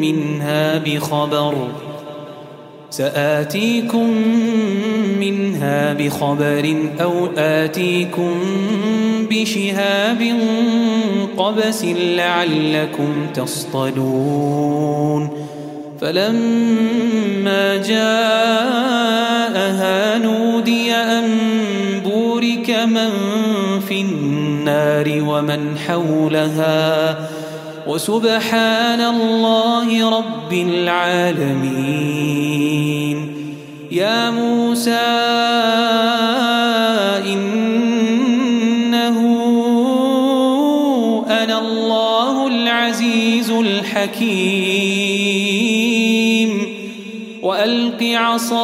منها بخبر. سآتيكم منها بخبر أو آتيكم بشهاب قبس لعلكم تصطلون. فلما جاءها نودي أن بورك من في النار ومن حولها. وسبحان الله رب العالمين. يا موسى إنه أنا الله العزيز الحكيم. وألق عصاك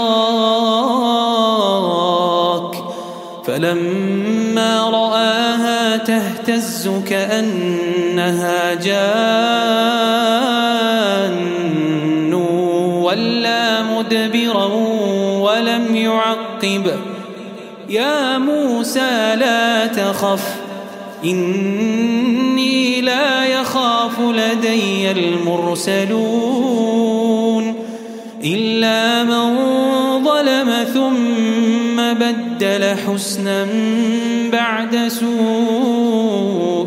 فلما رآها تهتز كأنها جان ولا مدبرا ولم يعقب. يا موسى لا تخف إني لا يخاف لدي المرسلون. إلا من ظلم ثم بدل حسنا بعد سوء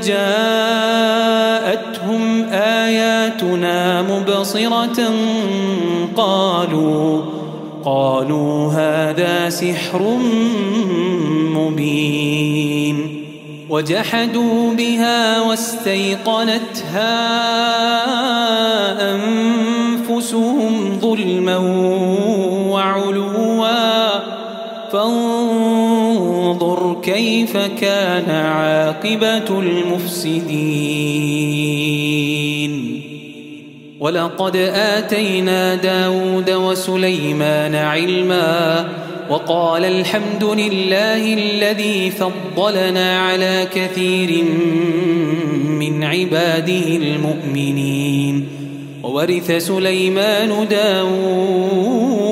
جاءتهم آياتنا مبصرة قالوا قالوا هذا سحر مبين. وجحدوا بها واستيقنتها أنفسهم ظلما وعلوا فانظر كيف كان عاقبة المفسدين. ولقد آتينا داود وسليمان علما وقال الحمد لله الذي فضلنا على كثير من عباده المؤمنين. وورث سليمان داود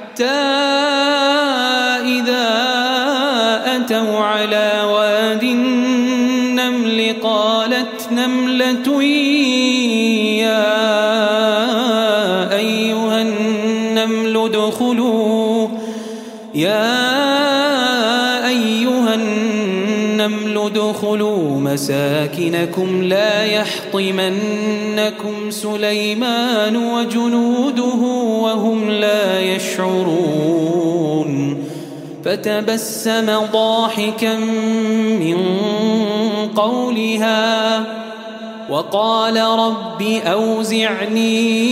إذا أتوا على واد النمل قالت نملة يا أيها النمل ادخلوا. يا أيها النمل ادخلوا. مساكنكم لا يحطمنكم سليمان وجنوده وهم لا يشعرون. فتبسم ضاحكا من قولها وقال رب أوزعني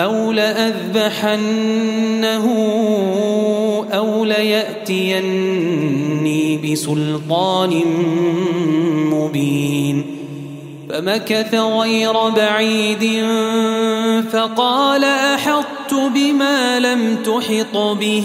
أو لأذبحنه أو ليأتيني بسلطان مبين فمكث غير بعيد فقال أحطت بما لم تحط به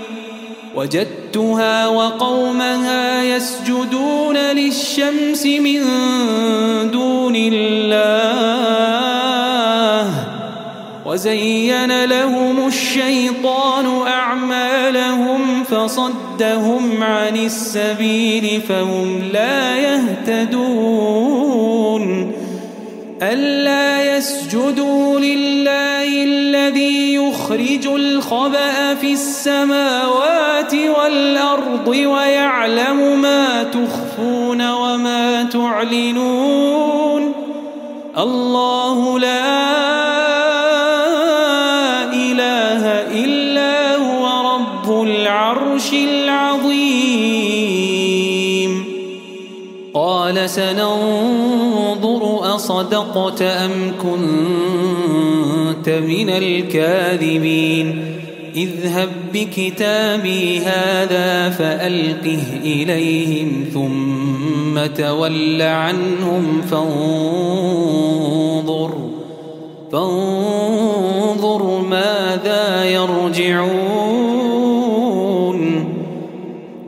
وجدتها وقومها يسجدون للشمس من دون الله. وزين لهم الشيطان أعمالهم فصدهم عن السبيل فهم لا يهتدون. ألا يسجدوا لله الذي يخرج الخبأ في السماوات والأرض ويعلم ما تخفون وما تعلنون الله لا إله إلا هو رب العرش العظيم قال سننظر أصدقت أم كنت من الكاذبين اذهب بكتابي هذا فألقه إليهم ثم تول عنهم فانظر فانظر ماذا يرجعون.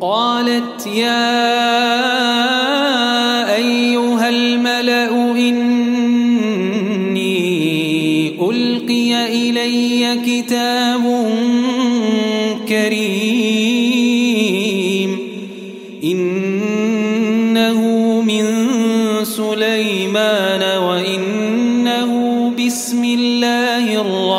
قالت يا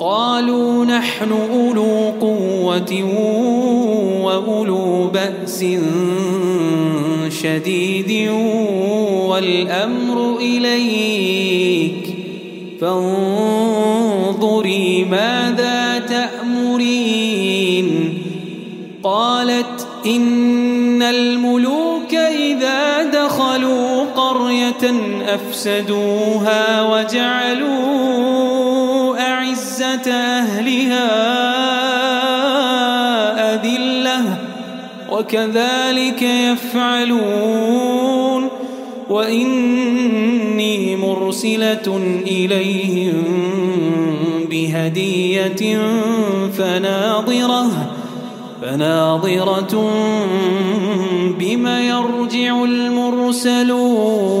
قالوا نحن أولو قوة وأولو بأس شديد والأمر إليك فانظري ماذا تأمرين قالت إن الملوك إذا دخلوا قرية أفسدوها وجعلوا أهلها أذلة وكذلك يفعلون وإني مرسلة إليهم بهدية فناظرة فناظرة بما يرجع المرسلون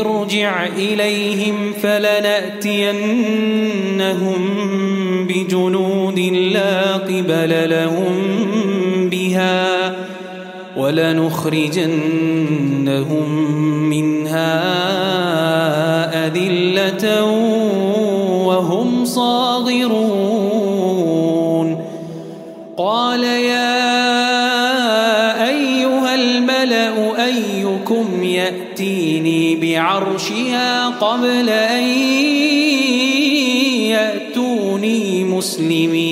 ارجع إليهم فلنأتينهم بجنود لا قبل لهم بها ولنخرجنهم منها أذلة وهم صاغرون بعرشها قبل أن يأتوني مسلمين.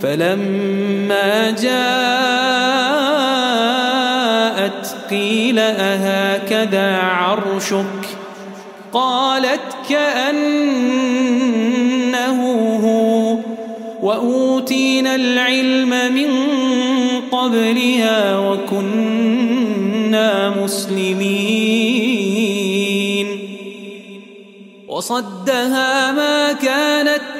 فلما جاءت قيل أهكذا عرشك؟ قالت كأنه هو. وأوتينا العلم من قبلها وكنا مسلمين. وصدها ما كانت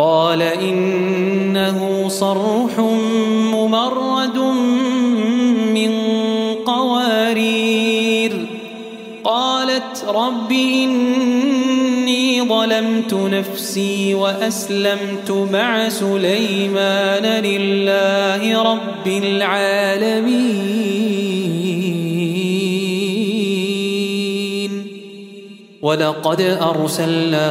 قال إنه صرح ممرد من قوارير. قالت رب إني ظلمت نفسي وأسلمت مع سليمان لله رب العالمين. ولقد أرسلنا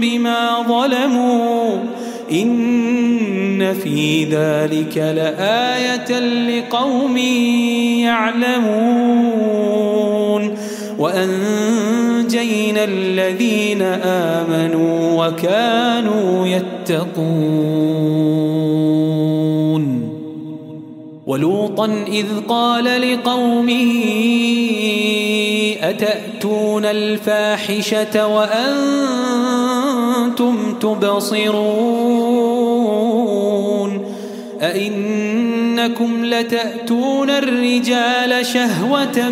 بما ظلموا إن في ذلك لآية لقوم يعلمون وأنجينا الذين آمنوا وكانوا يتقون ولوطا إذ قال لقومه أتأتون الفاحشة وأنتم تبصرون أئنكم لتأتون الرجال شهوة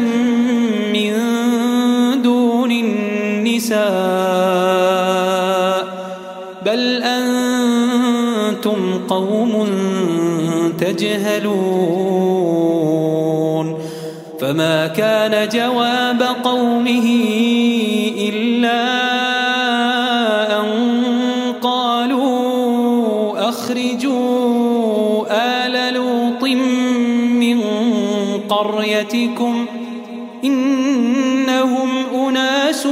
من دون النساء بل أنتم قوم تجهلون فما كان جواب قومه قريتكم إنهم أناس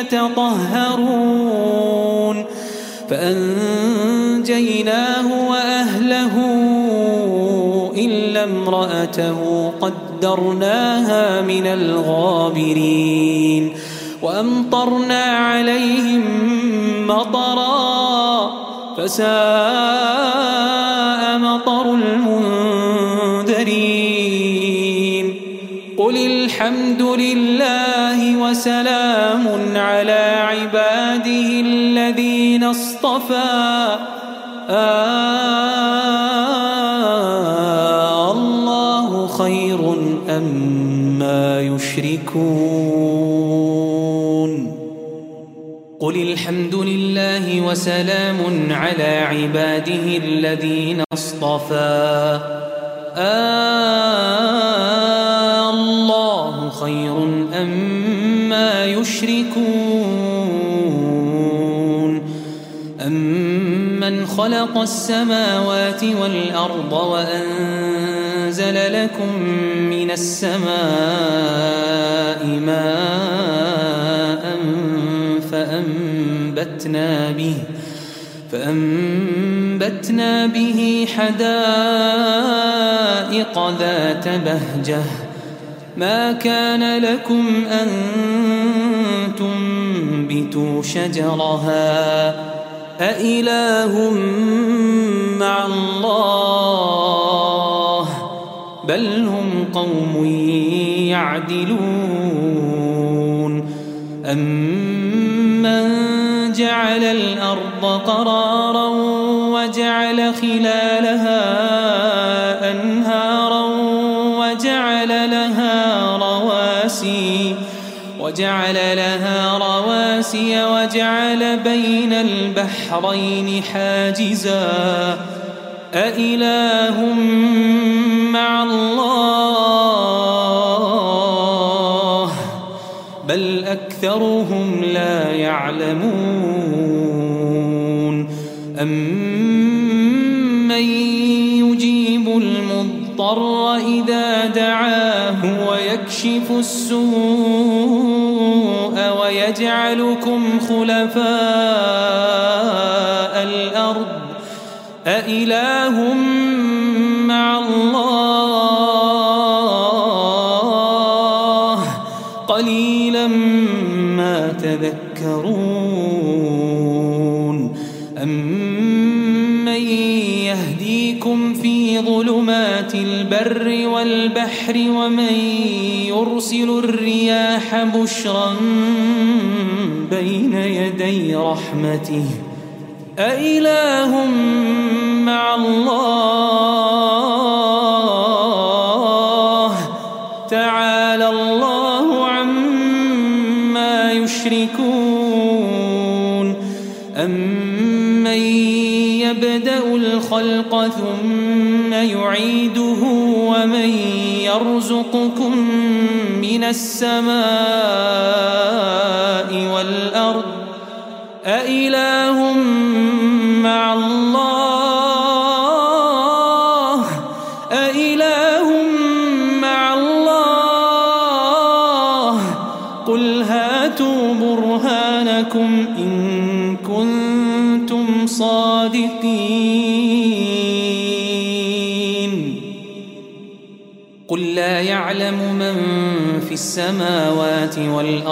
يتطهرون فأنجيناه وأهله إلا امرأته قدرناها من الغابرين وأمطرنا عليهم مطرا فساء الحمد لله وسلام على عباده الذين اصطفى. آه الله خير أما يشركون؟ قل الحمد لله وسلام على عباده الذين اصطفى. آه يشركون. أمن خلق السماوات والأرض وأنزل لكم من السماء ماء فأنبتنا به فأنبتنا به حدائق ذات بهجة ما كان لكم أن تنبتوا شجرها أإله مع الله بل هم قوم يعدلون أمن جعل الأرض قرارا وجعل خلالها وجعل لها رواسي وجعل بين البحرين حاجزا. أإله مع الله؟ بل أكثرهم لا يعلمون. أمن يجيب المضطر إذا دعاه ويكشف السوء ويجعلكم خلفاء الأرض أإله مع الله قليلا ما تذكرون أمن يهديكم في ظلمات البر والبحر ومن يرسل الرياح بشرا بين يدي رحمته. أإله مع الله؟ تعالى الله عما يشركون. أمن يبدأ الخلق ثم يعيده ومن يرزقكم من السماء والأرض أإله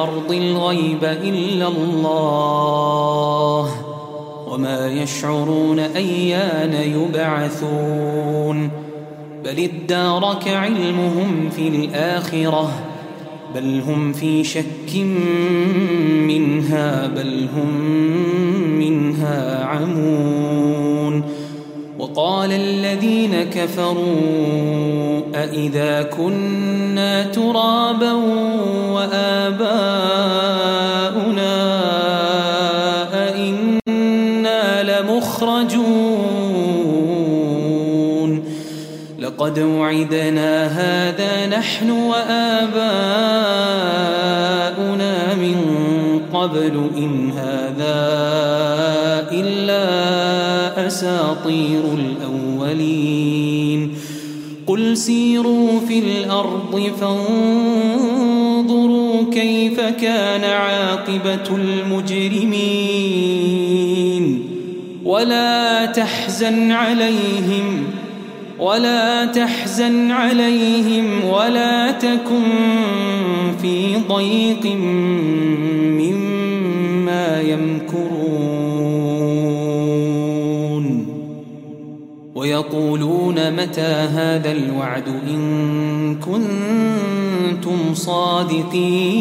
والأرض الغيب إلا الله وما يشعرون أيان يبعثون بل ادارك علمهم في الآخرة بل هم في شك منها بل هم منها عمون وقال الذين كفروا أإذا كنا ترابا لقد وعدنا هذا نحن وآباؤنا من قبل إن هذا إلا أساطير الأولين. قل سيروا في الأرض فانظروا كيف كان عاقبة المجرمين. ولا تحزن عليهم ولا تحزن عليهم ولا تكن في ضيق مما يمكرون. ويقولون متى هذا الوعد إن كنتم صادقين.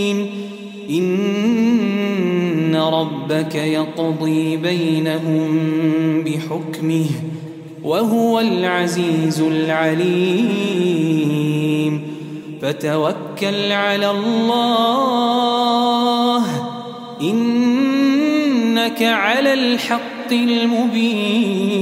ربك يقضي بينهم بحكمه وهو العزيز العليم. فتوكل على الله إنك على الحق المبين.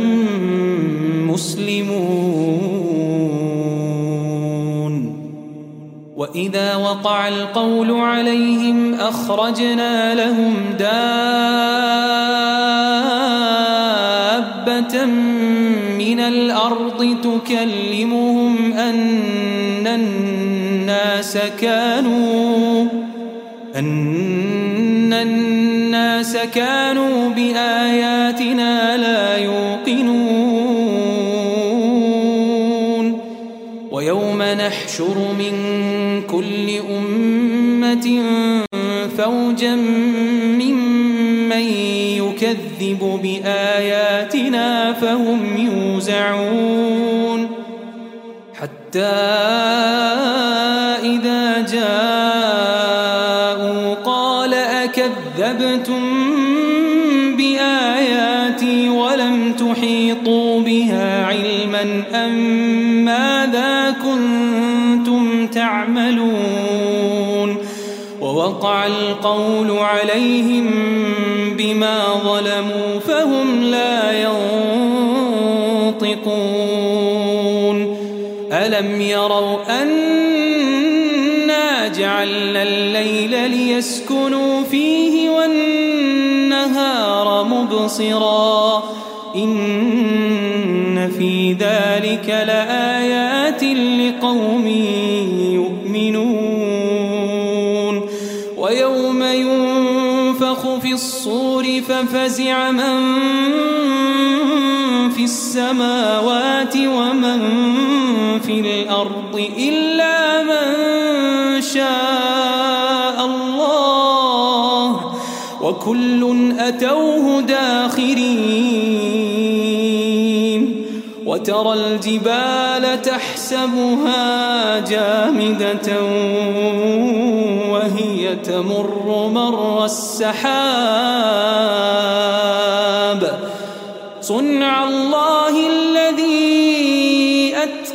وإذا وقع القول عليهم أخرجنا لهم دابة من الأرض تكلمهم أن الناس كانوا أن الناس كانوا بآياتنا لا يوقنون ويوم نحشر من يكذب بآياتنا فهم يوزعون حتى ألم يروا أنا جعلنا الليل ليسكنوا فيه والنهار مبصرا إن في ذلك لآيات لقوم يؤمنون ويوم ينفخ في الصور ففزع من في السماوات ومن في الأرض إلا من شاء الله وكل أتوه داخرين وترى الجبال تحسبها جامدة وهي تمر مر السحاب صنع الله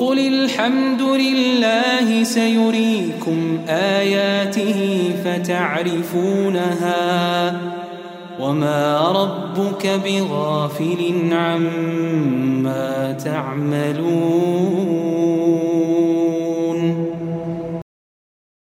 وقل الحمد لله سيريكم آياته فتعرفونها وما ربك بغافل عما تعملون